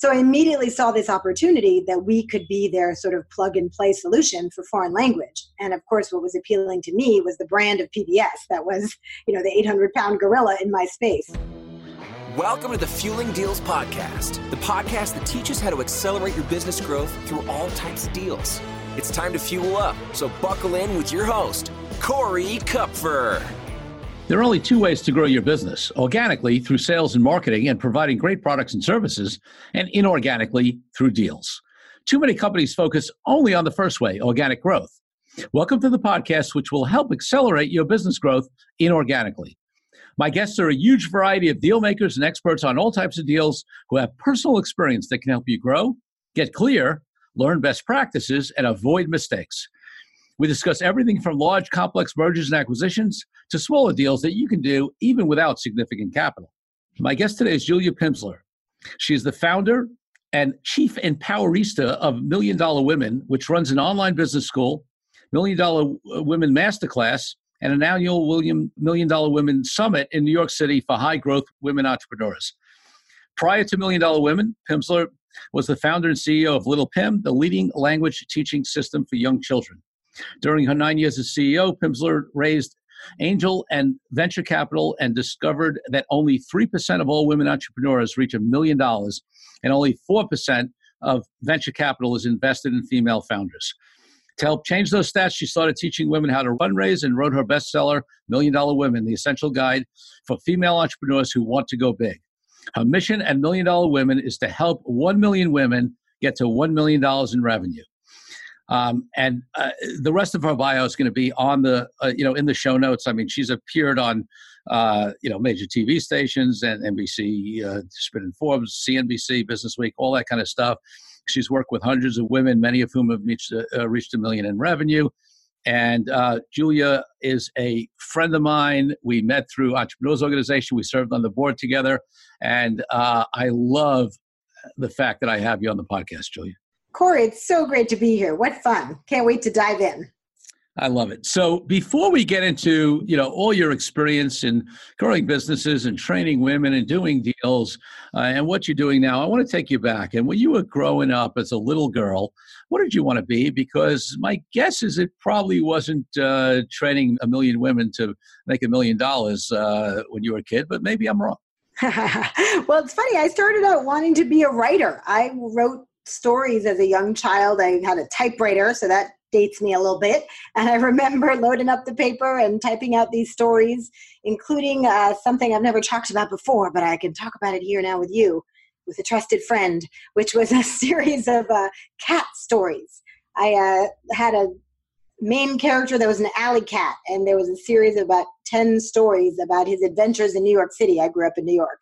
So I immediately saw this opportunity that we could be their sort of plug and play solution for foreign language. And of course, what was appealing to me was the brand of PBS that was, you know, the 800 pound gorilla in my space. Welcome to the Fueling Deals Podcast, the podcast that teaches how to accelerate your business growth through all types of deals. It's time to fuel up, so buckle in with your host, Corey Kupfer. There are only two ways to grow your business organically through sales and marketing and providing great products and services, and inorganically through deals. Too many companies focus only on the first way, organic growth. Welcome to the podcast, which will help accelerate your business growth inorganically. My guests are a huge variety of deal makers and experts on all types of deals who have personal experience that can help you grow, get clear, learn best practices, and avoid mistakes. We discuss everything from large, complex mergers and acquisitions to smaller deals that you can do even without significant capital. My guest today is Julia Pimsleur. She is the founder and chief empowerista of Million Dollar Women, which runs an online business school, Million Dollar uh, Women Masterclass, and an annual William Million Dollar Women Summit in New York City for high growth women entrepreneurs. Prior to Million Dollar Women, Pimsleur was the founder and CEO of Little Pim, the leading language teaching system for young children. During her nine years as CEO, Pimsleur raised angel and venture capital and discovered that only 3% of all women entrepreneurs reach a million dollars and only 4% of venture capital is invested in female founders. To help change those stats, she started teaching women how to fundraise and wrote her bestseller, Million Dollar Women, the essential guide for female entrepreneurs who want to go big. Her mission at Million Dollar Women is to help 1 million women get to $1 million in revenue. Um, and uh, the rest of her bio is going to be on the, uh, you know, in the show notes. I mean, she's appeared on, uh, you know, major TV stations and NBC, uh, Spin and Forbes, CNBC, Business Week, all that kind of stuff. She's worked with hundreds of women, many of whom have reached, uh, reached a million in revenue. And uh, Julia is a friend of mine. We met through Entrepreneurs Organization. We served on the board together. And uh, I love the fact that I have you on the podcast, Julia. Corey, it's so great to be here. What fun. Can't wait to dive in. I love it. So before we get into, you know, all your experience in growing businesses and training women and doing deals uh, and what you're doing now, I want to take you back. And when you were growing up as a little girl, what did you want to be? Because my guess is it probably wasn't uh, training a million women to make a million dollars uh, when you were a kid, but maybe I'm wrong. well, it's funny. I started out wanting to be a writer. I wrote stories as a young child. I had a typewriter, so that dates me a little bit. And I remember loading up the paper and typing out these stories, including uh, something I've never talked about before, but I can talk about it here now with you, with a trusted friend, which was a series of uh, cat stories. I uh, had a main character that was an alley cat, and there was a series of about 10 stories about his adventures in New York City. I grew up in New York.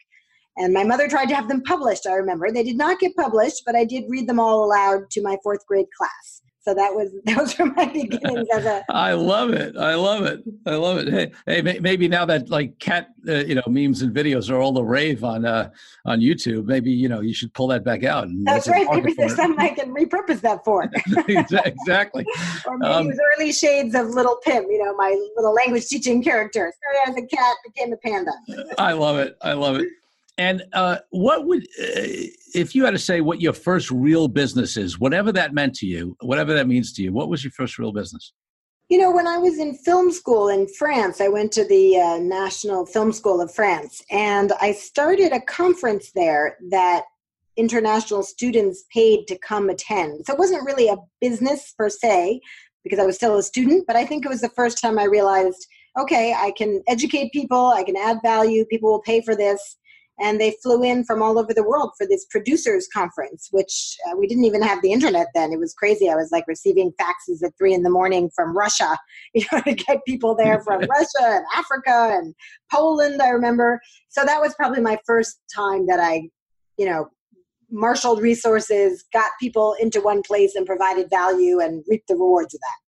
And my mother tried to have them published, I remember. They did not get published, but I did read them all aloud to my fourth grade class. So that was those were my beginnings as a. I love it. I love it. I love it. Hey, hey, maybe now that like cat, uh, you know, memes and videos are all the rave on uh, on YouTube, maybe you know you should pull that back out. That's right. Maybe there's something I can repurpose that for. exactly. or maybe um, it was early shades of Little Pim. You know, my little language teaching character. Started as a cat, became a panda. I love it. I love it. And uh, what would, uh, if you had to say what your first real business is, whatever that meant to you, whatever that means to you, what was your first real business? You know, when I was in film school in France, I went to the uh, National Film School of France, and I started a conference there that international students paid to come attend. So it wasn't really a business per se, because I was still a student, but I think it was the first time I realized okay, I can educate people, I can add value, people will pay for this and they flew in from all over the world for this producers conference which uh, we didn't even have the internet then. It was crazy. I was like receiving faxes at three in the morning from russia you know to get people there from russia and africa and poland i remember. So that was probably my first time that i you know marshaled resources got people into one place and provided value and reaped the rewards of that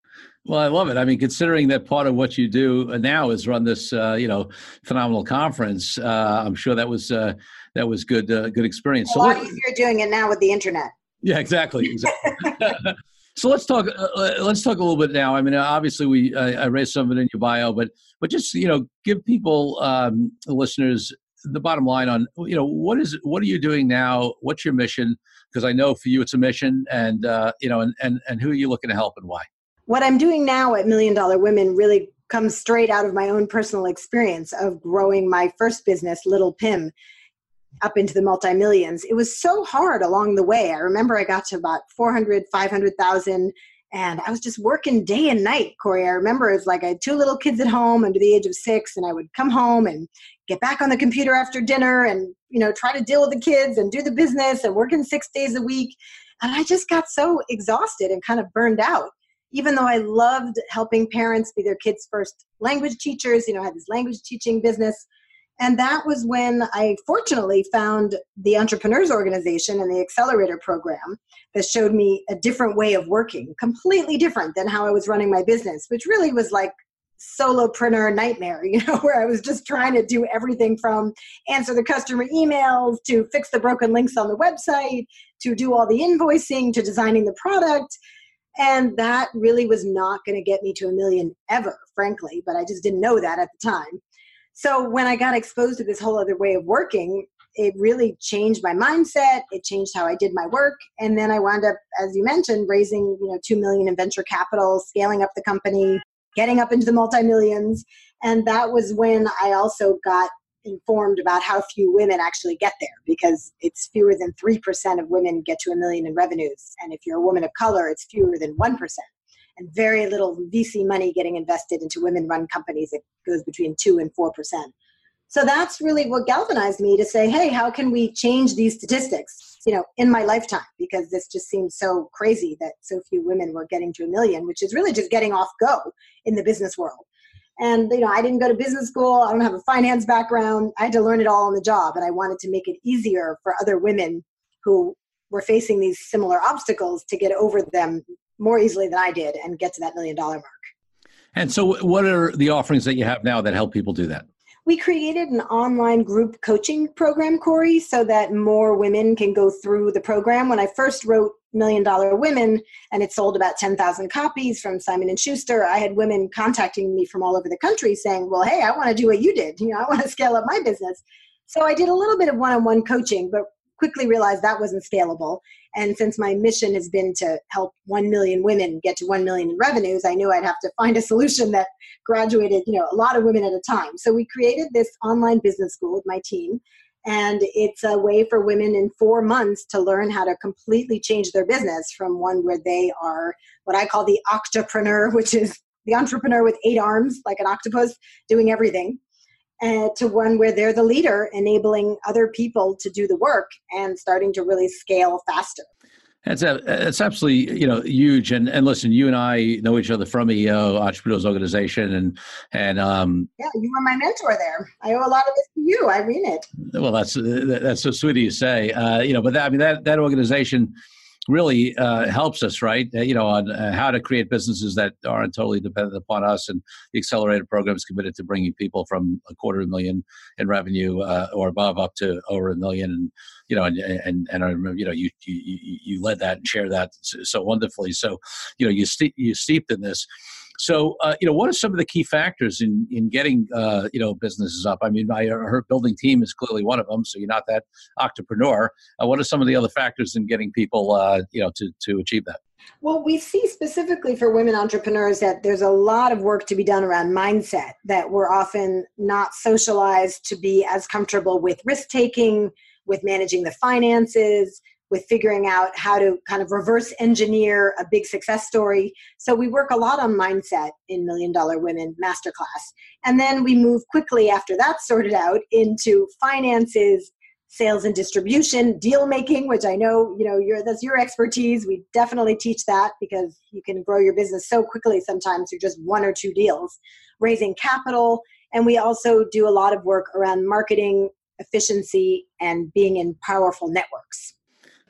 well, I love it. I mean, considering that part of what you do now is run this, uh, you know, phenomenal conference, uh, I'm sure that was uh, that was good, uh, good experience. A so lot easier doing it now with the internet. Yeah, exactly. exactly. so let's talk. Uh, uh, let's talk a little bit now. I mean, obviously, we I raised some of it in your bio, but but just you know, give people, um, listeners, the bottom line on you know what is what are you doing now? What's your mission? Because I know for you it's a mission, and uh, you know, and, and and who are you looking to help and why? What I'm doing now at Million Dollar Women really comes straight out of my own personal experience of growing my first business, Little Pim, up into the multi millions. It was so hard along the way. I remember I got to about 400, 500,000 and I was just working day and night, Corey. I remember it's like I had two little kids at home under the age of six, and I would come home and get back on the computer after dinner and, you know, try to deal with the kids and do the business and working six days a week. And I just got so exhausted and kind of burned out. Even though I loved helping parents be their kids' first language teachers, you know, I had this language teaching business and that was when I fortunately found the Entrepreneurs Organization and the Accelerator Program that showed me a different way of working, completely different than how I was running my business, which really was like solopreneur nightmare, you know, where I was just trying to do everything from answer the customer emails to fix the broken links on the website to do all the invoicing to designing the product. And that really was not going to get me to a million ever, frankly, but I just didn't know that at the time. So when I got exposed to this whole other way of working, it really changed my mindset. It changed how I did my work, and then I wound up, as you mentioned, raising you know two million in venture capital, scaling up the company, getting up into the multi millions, and that was when I also got informed about how few women actually get there because it's fewer than 3% of women get to a million in revenues and if you're a woman of color it's fewer than 1% and very little VC money getting invested into women run companies. It goes between 2 and 4%. So that's really what galvanized me to say, hey, how can we change these statistics, you know, in my lifetime? Because this just seems so crazy that so few women were getting to a million, which is really just getting off go in the business world. And you know, I didn't go to business school. I don't have a finance background. I had to learn it all on the job, and I wanted to make it easier for other women who were facing these similar obstacles to get over them more easily than I did and get to that million dollar mark. And so, what are the offerings that you have now that help people do that? We created an online group coaching program, Corey, so that more women can go through the program. When I first wrote Million Dollar Women and it sold about 10,000 copies from Simon and Schuster, I had women contacting me from all over the country saying, "Well, hey, I want to do what you did. You know, I want to scale up my business." So I did a little bit of one-on-one coaching, but quickly realized that wasn't scalable. And since my mission has been to help 1 million women get to 1 million in revenues, I knew I'd have to find a solution that graduated, you know, a lot of women at a time. So we created this online business school with my team. And it's a way for women in four months to learn how to completely change their business from one where they are what I call the octopreneur, which is the entrepreneur with eight arms, like an octopus, doing everything, uh, to one where they're the leader, enabling other people to do the work and starting to really scale faster. That's it's absolutely you know huge. And and listen you and I know each other from uh, Entrepreneurs Organization and and um yeah you were my mentor there. I owe a lot of this to you. I mean it. Well that's that's so sweet of you to say. Uh, you know but that, I mean that that organization really uh, helps us, right? Uh, you know, on uh, how to create businesses that aren't totally dependent upon us. And the accelerator program is committed to bringing people from a quarter of a million in revenue uh, or above up to over a million. And you know, and and and I remember, you know, you you you led that and shared that so wonderfully. So, you know, you ste- you steeped in this. So, uh, you know, what are some of the key factors in in getting uh, you know businesses up? I mean, I heard building team is clearly one of them. So you're not that entrepreneur. Uh, what are some of the other factors in getting people uh, you know to to achieve that? Well, we see specifically for women entrepreneurs that there's a lot of work to be done around mindset. That we're often not socialized to be as comfortable with risk taking, with managing the finances with figuring out how to kind of reverse engineer a big success story. So we work a lot on mindset in Million Dollar Women Masterclass. And then we move quickly after that's sorted out into finances, sales and distribution, deal making, which I know, you know, that's your expertise. We definitely teach that because you can grow your business so quickly sometimes through just one or two deals. Raising capital, and we also do a lot of work around marketing efficiency and being in powerful networks.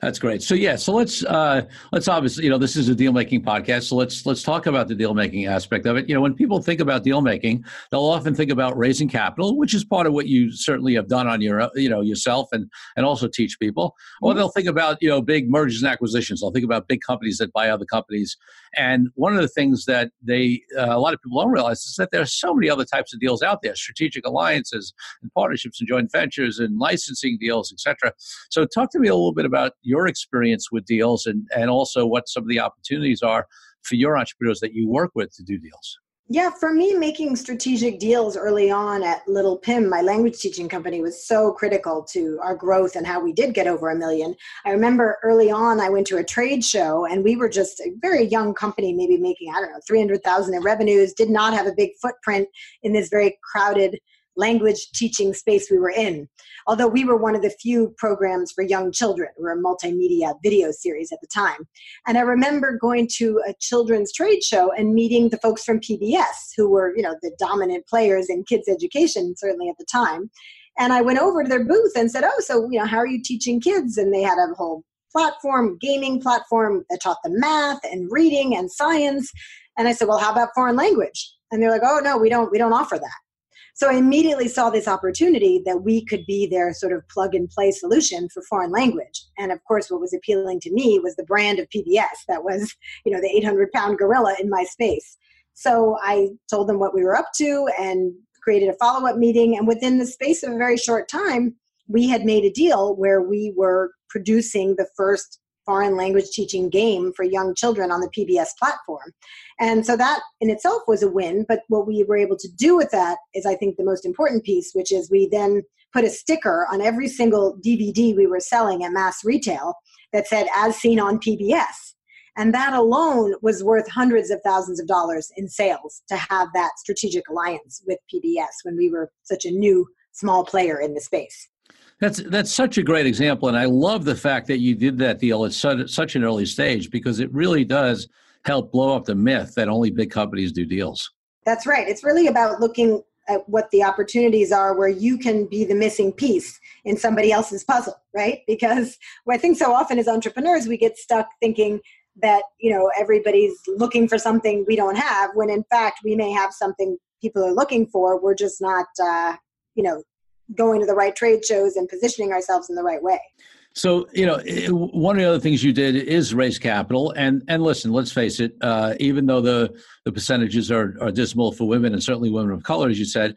That's great. So yeah, so let's uh, let's obviously you know this is a deal making podcast, so let's let's talk about the deal making aspect of it. You know, when people think about deal making, they'll often think about raising capital, which is part of what you certainly have done on your you know yourself and and also teach people. Or mm-hmm. they'll think about you know big mergers and acquisitions. They'll think about big companies that buy other companies. And one of the things that they uh, a lot of people don't realize is that there are so many other types of deals out there: strategic alliances and partnerships and joint ventures and licensing deals, etc. So talk to me a little bit about your experience with deals and, and also what some of the opportunities are for your entrepreneurs that you work with to do deals. Yeah, for me, making strategic deals early on at Little Pim, my language teaching company, was so critical to our growth and how we did get over a million. I remember early on, I went to a trade show and we were just a very young company, maybe making, I don't know, 300,000 in revenues, did not have a big footprint in this very crowded language teaching space we were in. Although we were one of the few programs for young children, we were a multimedia video series at the time. And I remember going to a children's trade show and meeting the folks from PBS, who were, you know, the dominant players in kids' education, certainly at the time. And I went over to their booth and said, Oh, so, you know, how are you teaching kids? And they had a whole platform, gaming platform that taught them math and reading and science. And I said, Well, how about foreign language? And they're like, Oh, no, we don't, we don't offer that. So I immediately saw this opportunity that we could be their sort of plug and play solution for foreign language. And of course, what was appealing to me was the brand of PBS that was, you know, the 800 pound gorilla in my space. So I told them what we were up to and created a follow up meeting. And within the space of a very short time, we had made a deal where we were producing the first foreign language teaching game for young children on the PBS platform. And so that in itself was a win. But what we were able to do with that is, I think, the most important piece, which is we then put a sticker on every single DVD we were selling at mass retail that said, as seen on PBS. And that alone was worth hundreds of thousands of dollars in sales to have that strategic alliance with PBS when we were such a new small player in the space. That's that's such a great example, and I love the fact that you did that deal at such, an early stage because it really does help blow up the myth that only big companies do deals. That's right. It's really about looking at what the opportunities are where you can be the missing piece in somebody else's puzzle, right? Because I think so often as entrepreneurs we get stuck thinking that you know everybody's looking for something we don't have when in fact we may have something people are looking for we're just not uh, you know going to the right trade shows and positioning ourselves in the right way. So you know, one of the other things you did is raise capital, and and listen, let's face it. Uh, even though the the percentages are are dismal for women and certainly women of color, as you said,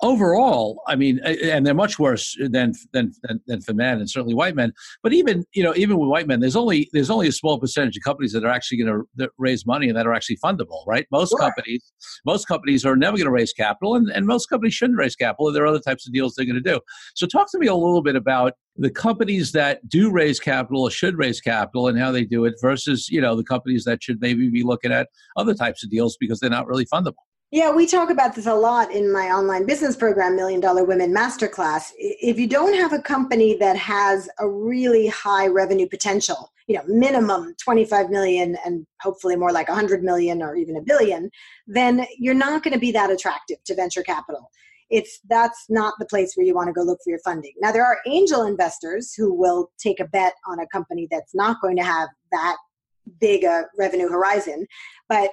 overall, I mean, and they're much worse than, than than than for men and certainly white men. But even you know, even with white men, there's only there's only a small percentage of companies that are actually going to raise money and that are actually fundable, right? Most sure. companies, most companies are never going to raise capital, and, and most companies shouldn't raise capital. There are other types of deals they're going to do. So, talk to me a little bit about the companies that do raise capital or should raise capital and how they do it versus you know the companies that should maybe be looking at other types of deals because they're not really fundable. Yeah, we talk about this a lot in my online business program, Million Dollar Women Masterclass. If you don't have a company that has a really high revenue potential, you know, minimum 25 million and hopefully more like 100 million or even a billion, then you're not going to be that attractive to venture capital. It's that's not the place where you want to go look for your funding. Now there are angel investors who will take a bet on a company that's not going to have that big a revenue horizon, but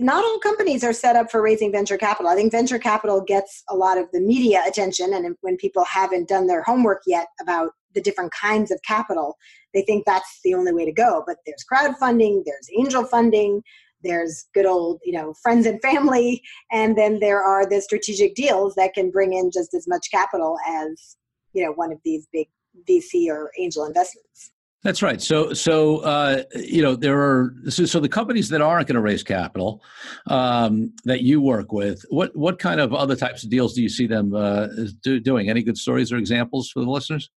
not all companies are set up for raising venture capital. I think venture capital gets a lot of the media attention, and when people haven't done their homework yet about the different kinds of capital, they think that's the only way to go. But there's crowdfunding, there's angel funding, there's good old, you know, friends and family, and then there are the strategic deals that can bring in just as much capital as, you know, one of these big VC or angel investments. That's right. So, so uh, you know, there are so, so the companies that aren't going to raise capital um, that you work with. What what kind of other types of deals do you see them uh, do, doing? Any good stories or examples for the listeners?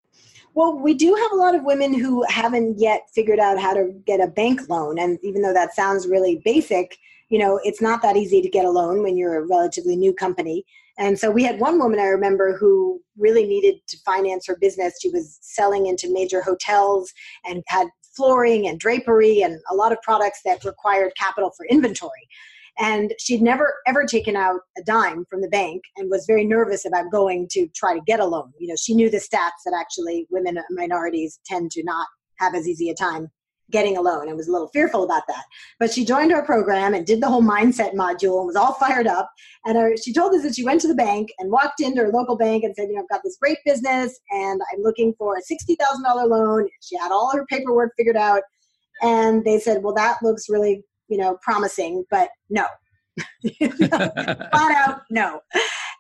Well, we do have a lot of women who haven't yet figured out how to get a bank loan, and even though that sounds really basic, you know, it's not that easy to get a loan when you're a relatively new company. And so we had one woman I remember who really needed to finance her business. She was selling into major hotels and had flooring and drapery and a lot of products that required capital for inventory. And she'd never ever taken out a dime from the bank and was very nervous about going to try to get a loan. You know, she knew the stats that actually women minorities tend to not have as easy a time getting a loan and was a little fearful about that. But she joined our program and did the whole mindset module and was all fired up. And she told us that she went to the bank and walked into her local bank and said, you know, I've got this great business and I'm looking for a $60,000 loan. She had all her paperwork figured out. And they said, well, that looks really, you know, promising, but no. Flat out, no.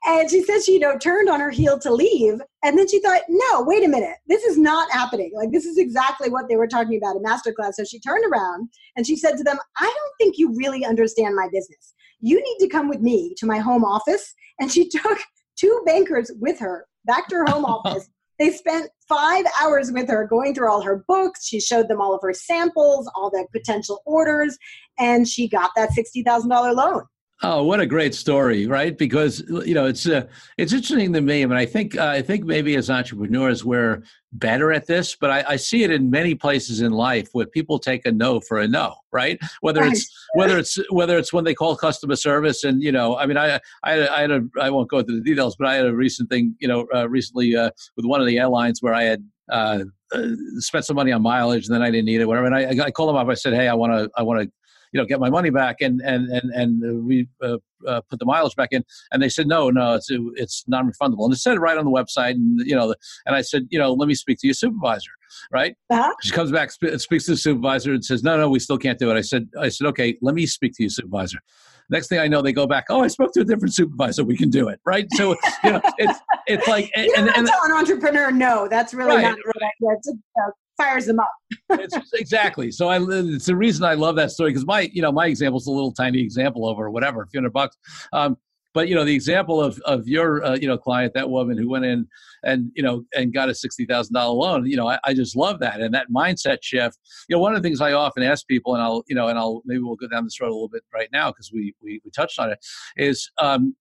And she said she, you know, turned on her heel to leave. And then she thought, no, wait a minute. This is not happening. Like, this is exactly what they were talking about in masterclass. So she turned around and she said to them, I don't think you really understand my business. You need to come with me to my home office. And she took two bankers with her back to her home office. They spent five hours with her going through all her books. She showed them all of her samples, all the potential orders, and she got that $60,000 loan. Oh, what a great story, right? Because you know it's uh, it's interesting to me. I mean, I think uh, I think maybe as entrepreneurs we're better at this, but I, I, see it in many places in life where people take a no for a no, right? Whether right. it's whether it's whether it's when they call customer service, and you know, I mean, I I had, a, I, had a, I won't go into the details, but I had a recent thing, you know, uh, recently uh, with one of the airlines where I had uh, uh, spent some money on mileage and then I didn't need it, whatever. And I, I called them up. I said, "Hey, I want to, I want to you know get my money back and and and and we uh, uh, put the mileage back in. And they said no no it's it's non-refundable. And it said it right on the website and you know and i said you know let me speak to your supervisor right? Uh-huh. she comes back sp- speaks to the supervisor and says no no we still can't do it. I said i said okay let me speak to your supervisor. Next thing i know they go back oh i spoke to a different supervisor. We can do it right? So you know it's it's like you and, and, tell an entrepreneur no. That's really right, not right. It's, uh, fires them up. exactly. So I, it's the reason I love that story because my, you know, my example is a little tiny example over whatever, a few hundred bucks. Um, but you know the example of of your uh, you know client that woman who went in and you know and got a sixty thousand dollar loan you know I, I, just love that and that mindset shift you know one of the things I often ask people and I'll you know and I'll maybe we'll go down this road a little bit right now because we, we we touched on it is um,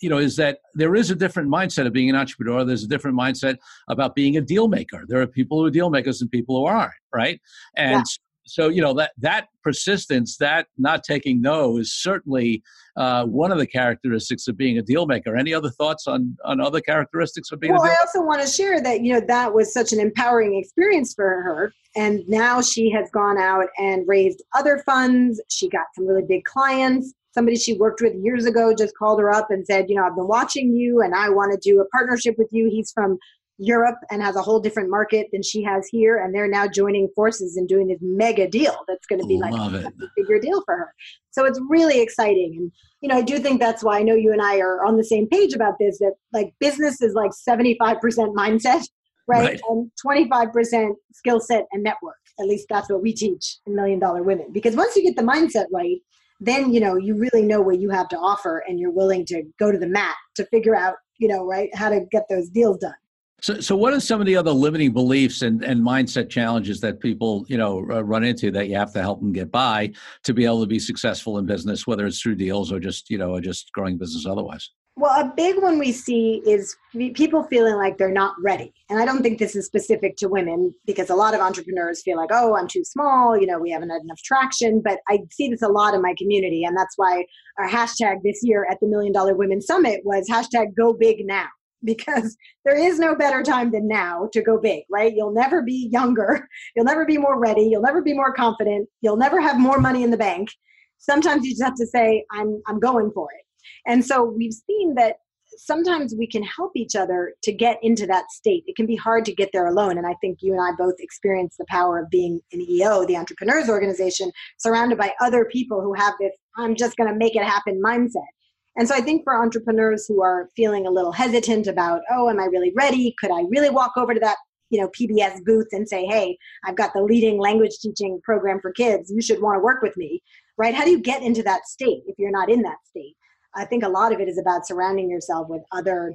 you know is that there is a different mindset of being an entrepreneur. There's a different mindset about being a deal maker. There are people who are deal makers and people who aren't right? And yeah. so you know that that persistence that not taking no is certainly uh, one of the characteristics of being a deal maker. Any other thoughts on on other characteristics of being well i also want to share that you know that was such an empowering experience for her and now she has gone out and raised other funds. She got some really big clients somebody she worked with years ago just called her up and said, you know, I've been watching you and I want to do a partnership with you. He's from Europe and has a whole different market than she has here, and they're now joining forces and doing this mega deal that's going to be like a bigger deal for her. So it's really exciting, and you know, I do think that's why I know you and I are on the same page about this. That like business is like seventy five percent mindset, right, right. and twenty five percent skill set and network. At least that's what we teach in Million Dollar Women. Because once you get the mindset right, then you know you really know what you have to offer and you're willing to go to the mat to figure out you know right how to get those deals done so, so what are some of the other limiting beliefs and, and mindset challenges that people, you know, run into that you have to help them get by to be able to be successful in business, whether it's through deals or just, you know, or just growing business otherwise? Well, a big one we see is people feeling like they're not ready. And I don't think this is specific to women because a lot of entrepreneurs feel like, oh, I'm too small, you know, we haven't had enough traction. But I see this a lot in my community. And that's why our hashtag this year at the Million Dollar Women Summit was hashtag go big now because there is no better time than now to go big, right? You'll never be younger. You'll never be more ready. You'll never be more confident. You'll never have more money in the bank. Sometimes you just have to say, I'm, I'm going for it. And so we've seen that sometimes we can help each other to get into that state. It can be hard to get there alone. And I think you and I both experience the power of being an EO, the entrepreneurs organization, surrounded by other people who have this, I'm just going to make it happen mindset. And so I think for entrepreneurs who are feeling a little hesitant about, oh, am I really ready? Could I really walk over to that you know pbs booth and say hey i've got the leading language teaching program for kids you should want to work with me right how do you get into that state if you're not in that state I think a lot of it is about surrounding yourself with other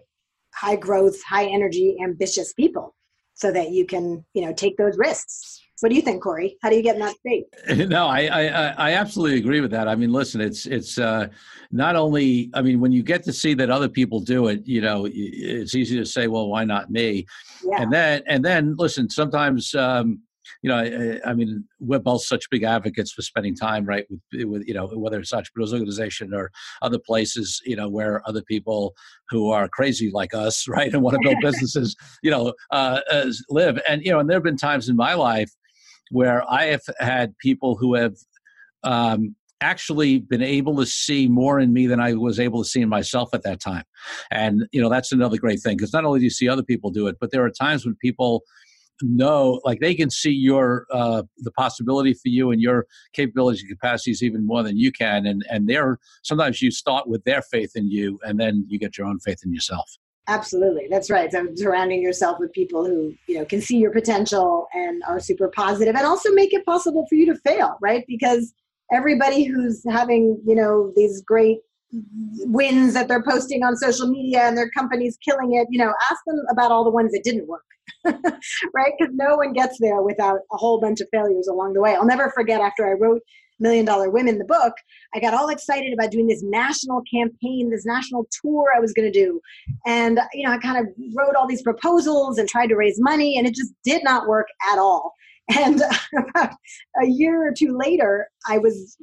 high growth, high energy, ambitious people so that you can, you know, take those risks. What do you think, Corey? How do you get in that state? No, I, I, I absolutely agree with that. I mean, listen, it's it's uh, not only. I mean, when you get to see that other people do it, you know, it's easy to say, well, why not me? Yeah. And then and then listen, sometimes um, you know, I, I, mean, we're both such big advocates for spending time, right, with, with you know, whether it's entrepreneurs organization or other places, you know, where other people who are crazy like us, right, and want to build businesses, you know, uh, live. And you know, and there have been times in my life where I have had people who have um, actually been able to see more in me than I was able to see in myself at that time. And, you know, that's another great thing because not only do you see other people do it, but there are times when people know like they can see your uh, the possibility for you and your capabilities and capacities even more than you can and and they're sometimes you start with their faith in you and then you get your own faith in yourself. Absolutely. That's right. So surrounding yourself with people who you know can see your potential and are super positive and also make it possible for you to fail right? Because everybody who's having you know these great Mm-hmm. wins that they're posting on social media and their company's killing it you know ask them about all the ones that didn't work right? Because no one gets there without a whole bunch of failures along the way. I'll never forget after i wrote million dollar women the book i got all excited about doing this national campaign this national tour i was going to do. And you know i kind of wrote all these proposals and tried to raise money and it just did not work at all and about a year or two later, I was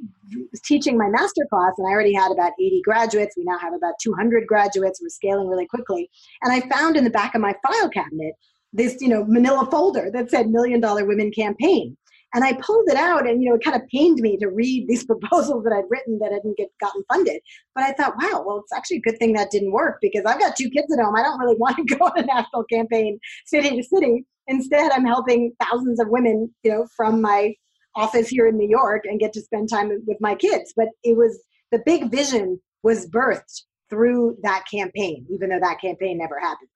teaching my master class, and I already had about 80 graduates. We now have about 200 graduates. We're scaling really quickly. And I found in the back of my file cabinet this, you know, manila folder that said Million Dollar Women Campaign. And I pulled it out, and you know, it kind of pained me to read these proposals that I'd written that hadn't get gotten funded. But I thought, wow, well, it's actually a good thing that didn't work because I've got two kids at home. I don't really want to go on a national campaign city to city. Instead, I'm helping thousands of women, you know, from my office here in New York and get to spend time with my kids. But it was the big vision was birthed through that campaign, even though that campaign never happened.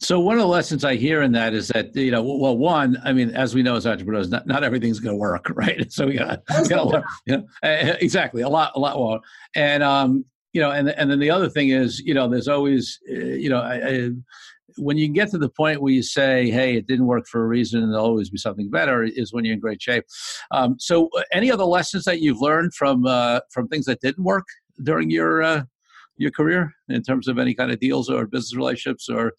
So one of the lessons I hear in that is that you know, well, one, I mean, as we know as entrepreneurs, not, not everything's going to work, right? So we got, to learn, you know, exactly a lot, a lot won't. And um, you know, and and then the other thing is, you know, there's always, uh, you know, I, I, when you get to the point where you say, "Hey, it didn't work for a reason, and there'll always be something better," is when you're in great shape. Um, so, uh, any other lessons that you've learned from uh, from things that didn't work during your uh, your career in terms of any kind of deals or business relationships or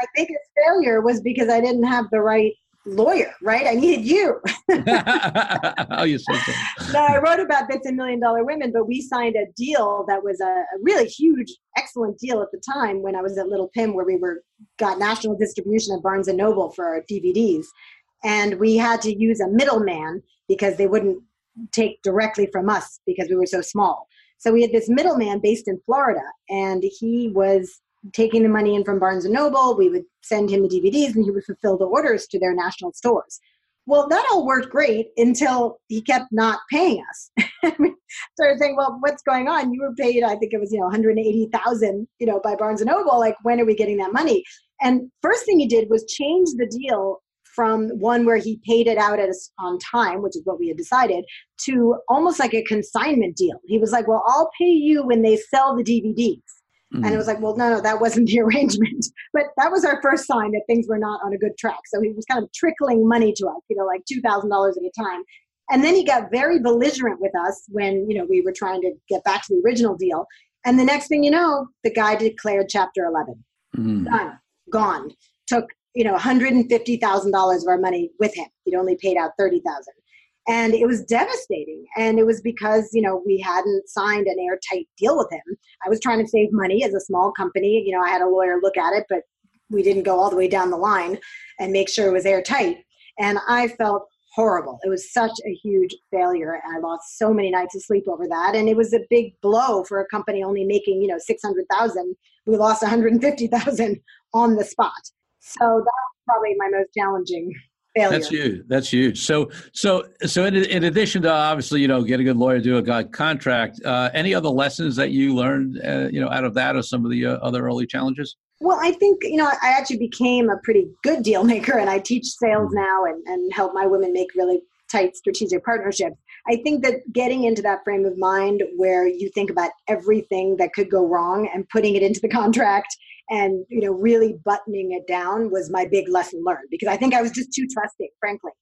my biggest failure was because i didn't have the right lawyer right? I needed you. Oh you said so. no i wrote about bits and million dollar women but we signed a deal that was a, a really huge excellent deal at the time when i was at little pim where we were got national distribution at barnes and noble for our dvds and we had to use a middleman because they wouldn't take directly from us because we were so small. So we had this middleman based in Florida, and he was taking the money in from Barnes and Noble. We would send him the DVDs, and he would fulfill the orders to their national stores. Well, that all worked great until he kept not paying us. started saying, "Well, what's going on? You were paid, I think it was, you know, 180,000, you know, by Barnes and Noble. Like, when are we getting that money?" And first thing he did was change the deal from one where he paid it out at a, on time, which is what we had decided, to almost like a consignment deal. He was like, "Well, I'll pay you when they sell the DVDs." Mm-hmm. And it mm. was like, well, no, no, that wasn't the arrangement. But that was our first sign that things were not on a good track. So he was kind of trickling money to us, you know, like $2,000 at a time. And then he got very belligerent with us when, you know, we were trying to get back to the original deal. And the next thing you know, the guy declared Chapter 11. Mm-hmm. Done. Gone. Took you know, $150,000 of our money with him. He'd only paid out 30,000. And it was devastating. And it was because, you know, we hadn't signed an airtight deal with him. I was trying to save money as a small company. You know, I had a lawyer look at it, but we didn't go all the way down the line and make sure it was airtight. And I felt horrible. It was such a huge failure. I lost so many nights of sleep over that. And it was a big blow for a company only making, you know, 600,000. We lost 150,000 on the spot. So that was probably my most challenging failure. That's huge. That's huge. So, so, so in, in addition to obviously, you know, get a good lawyer, do a good contract. Uh, any other lessons that you learned, uh, you know, out of that, or some of the uh, other early challenges? Well, I think you know I actually became a pretty good deal maker, and I teach sales mm-hmm. now and, and help my women make really tight strategic partnerships. I think that getting into that frame of mind where you think about everything that could go wrong and putting it into the contract and you know really buttoning it down was my big lesson learned because i think i was just too trusting frankly.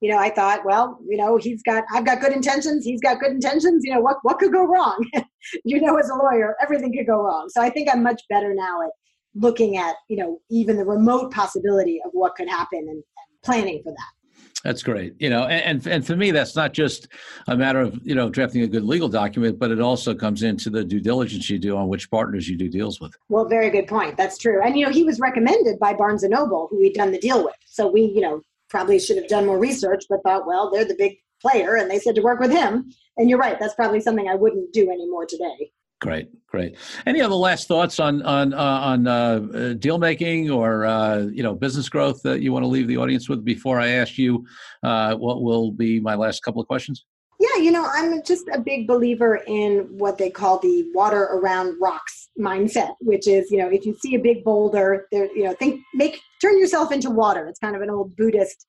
You know i thought well you know he's got i've got good intentions he's got good intentions you know what what could go wrong? You know as a lawyer everything could go wrong. So i think i'm much better now at looking at you know even the remote possibility of what could happen and, and planning for that that's great. You know, and, and for me, that's not just a matter of you know drafting a good legal document, but it also comes into the due diligence you do on which partners you do deals with. Well, very good point. That's true. And you know, he was recommended by Barnes and Noble, who we'd done the deal with. So we, you know, probably should have done more research, but thought, well, they're the big player and they said to work with him. And you're right, that's probably something I wouldn't do anymore today. Great, great. Any other last thoughts on on uh, on uh, deal making or uh, you know business growth that you want to leave the audience with before I ask you uh, what will be my last couple of questions? Yeah, you know, I'm just a big believer in what they call the water around rocks mindset, which is, you know, if you see a big boulder, there, you know, think, make, turn yourself into water. It's kind of an old Buddhist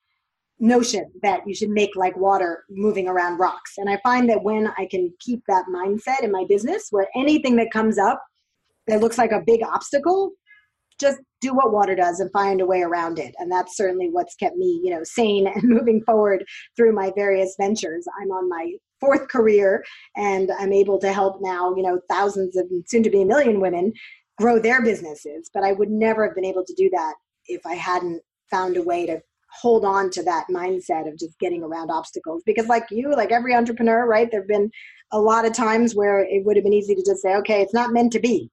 notion that you should make like water moving around rocks. And I find that when I can keep that mindset in my business, where anything that comes up that looks like a big obstacle, just do what water does and find a way around it. And that's certainly what's kept me, you know, sane and moving forward through my various ventures. I'm on my fourth career and I'm able to help now, you know, thousands of soon to be a million women grow their businesses. But I would never have been able to do that if I hadn't found a way to hold on to that mindset of just getting around obstacles. Because like you like every entrepreneur right there have been a lot of times where it would have been easy to just say okay it's not meant to be.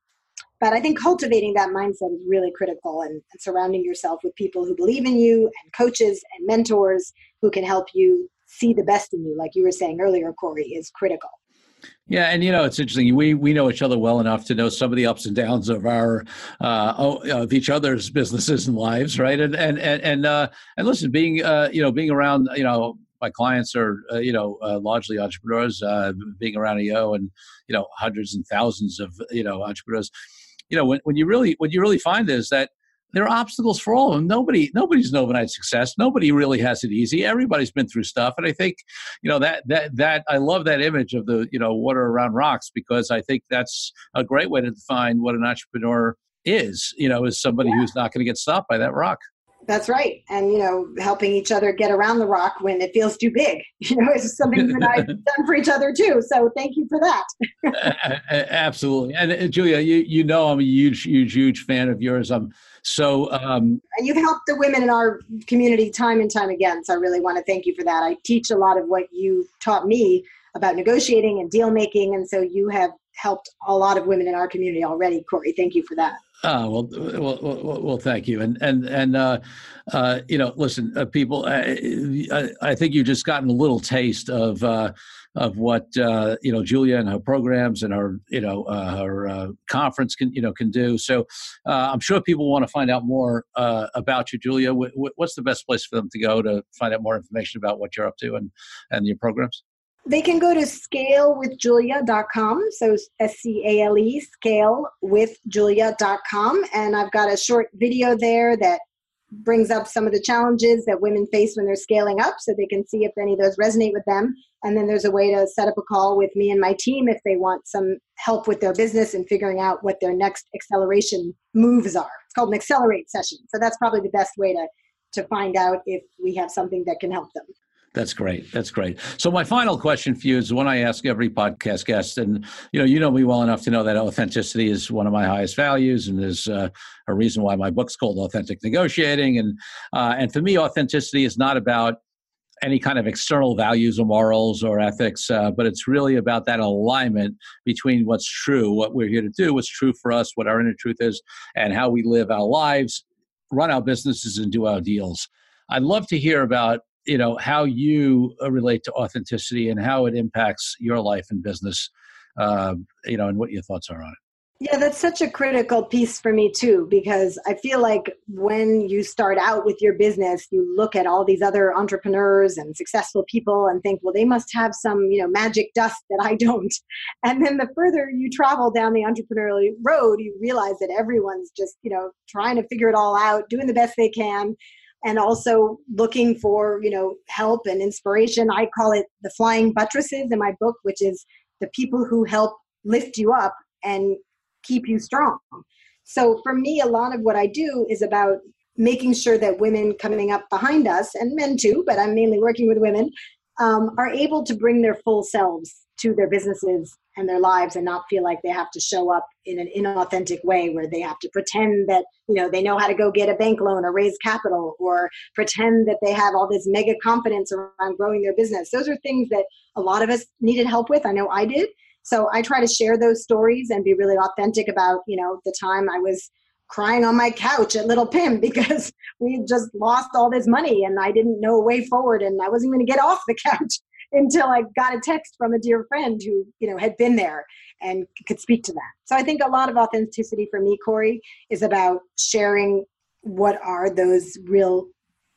But i think cultivating that mindset is really critical and, and surrounding yourself with people who believe in you and coaches and mentors who can help you see the best in you. Like you were saying earlier corey is critical yeah, and you know it's interesting. We we know each other well enough to know some of the ups and downs of our uh, of each other's businesses and lives, right? And and and and, uh, and listen, being uh, you know being around you know my clients are uh, you know uh, largely entrepreneurs, uh, being around EO and you know hundreds and thousands of you know entrepreneurs. You know when when you really what you really find is that there are obstacles for all of them. Nobody, nobody's an overnight success. Nobody really has it easy. Everybody's been through stuff, and I think, you know, that that that I love that image of the you know water around rocks because I think that's a great way to define what an entrepreneur is. You know, is somebody yeah. who's not going to get stopped by that rock. That's right. And, you know, helping each other get around the rock when it feels too big, you know, is something that I've done for each other too. So thank you for that. Absolutely. And uh, Julia, you, you know, I'm a huge, huge, huge fan of yours. I'm so, um, and you've helped the women in our community time and time again. So I really want to thank you for that. I teach a lot of what you taught me about negotiating and deal making. And so you have helped a lot of women in our community already, Corey. Thank you for that. Oh, well, well, well, well, thank you. And, and, and, uh, uh, you know, listen, uh, people, I, I, think you've just gotten a little taste of, uh, of what, uh, you know, Julia and her programs and her, you know, uh, her conference can, you know, can do. So I'm sure people want to find out more about you, Julia. W- what's the best place for them to go to find out more information about what you're up to and, and your programs? They can go to scalewithjulia.com. So S C A L E, scalewithjulia.com. And I've got a short video there that brings up some of the challenges that women face when they're scaling up so they can see if any of those resonate with them. And then there's a way to set up a call with me and my team if they want some help with their business and figuring out what their next acceleration moves are. It's called an accelerate session. So that's probably the best way to to find out if we have something that can help them. That's great. That's great. So my final question for you is one I ask every podcast guest, and you know, you know me well enough to know that authenticity is one of my highest values, and is uh, a reason why my book's called Authentic Negotiating. And uh, and for me, authenticity is not about any kind of external values or morals or ethics, uh, but it's really about that alignment between what's true, what we're here to do, what's true for us, what our inner truth is, and how we live our lives, run our businesses, and do our deals. I'd love to hear about you know how you uh, relate to authenticity and how it impacts your life and business uh, you know and what your thoughts are on it. Yeah that's such a critical piece for me too because i feel like when you start out with your business you look at all these other entrepreneurs and successful people and think well they must have some you know magic dust that i don't. And then the further you travel down the entrepreneurial road you realize that everyone's just you know trying to figure it all out doing the best they can and also looking for you know help and inspiration. I call it the flying buttresses in my book which is the people who help lift you up and keep you strong. So for me a lot of what i do is about making sure that women coming up behind us and men too but i'm mainly working with women um, are able to bring their full selves to their businesses and their lives and not feel like they have to show up in an inauthentic way where they have to pretend that you know they know how to go get a bank loan or raise capital or pretend that they have all this mega confidence around growing their business. Those are things that a lot of us needed help with. I know i did. So i try to share those stories and be really authentic about you know the time i was crying on my couch at Little Pim because we had just lost all this money and I didn't know a way forward and I wasn't going to get off the couch until I got a text from a dear friend who, you know, had been there and could speak to that. So I think a lot of authenticity for me, Corey, is about sharing what are those real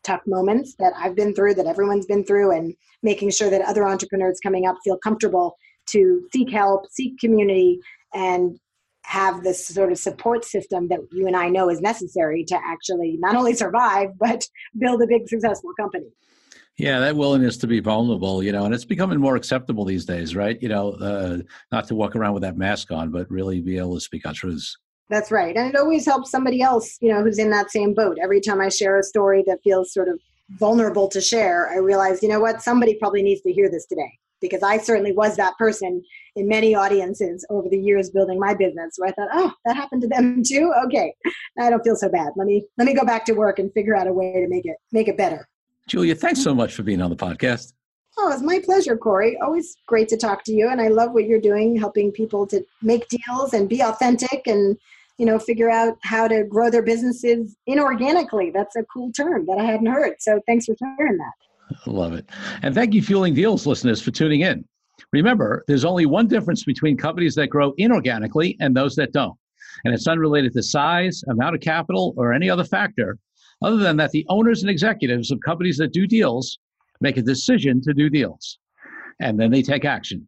tough moments that I've been through, that everyone's been through, and making sure that other entrepreneurs coming up feel comfortable to seek help, seek community, and have this sort of support system that you and I know is necessary to actually not only survive, but build a big successful company. Yeah, that willingness to be vulnerable, you know, and it's becoming more acceptable these days, right? You know, uh, not to walk around with that mask on, but really be able to speak our truths. That's right. And it always helps somebody else, you know, who's in that same boat. Every time I share a story that feels sort of vulnerable to share, I realize, you know what, somebody probably needs to hear this today. Because I certainly was that person in many audiences over the years building my business where I thought, oh, that happened to them too? Okay. I don't feel so bad. Let me let me go back to work and figure out a way to make it make it better. Julia, thanks so much for being on the podcast. Oh, it's my pleasure, Corey. Always great to talk to you. And I love what you're doing, helping people to make deals and be authentic and, you know, figure out how to grow their businesses inorganically. That's a cool term that I hadn't heard. So thanks for sharing that. I love it. And thank you, Fueling Deals listeners, for tuning in. Remember, there's only one difference between companies that grow inorganically and those that don't. And it's unrelated to size, amount of capital, or any other factor other than that the owners and executives of companies that do deals make a decision to do deals and then they take action.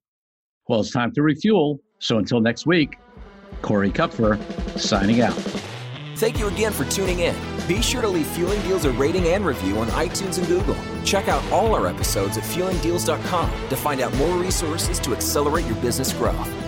Well, it's time to refuel. So until next week, Corey Kupfer signing out. Thank you again for tuning in. Be sure to leave Fueling Deals a rating and review on iTunes and Google. Check out all our episodes at fuelingdeals.com to find out more resources to accelerate your business growth.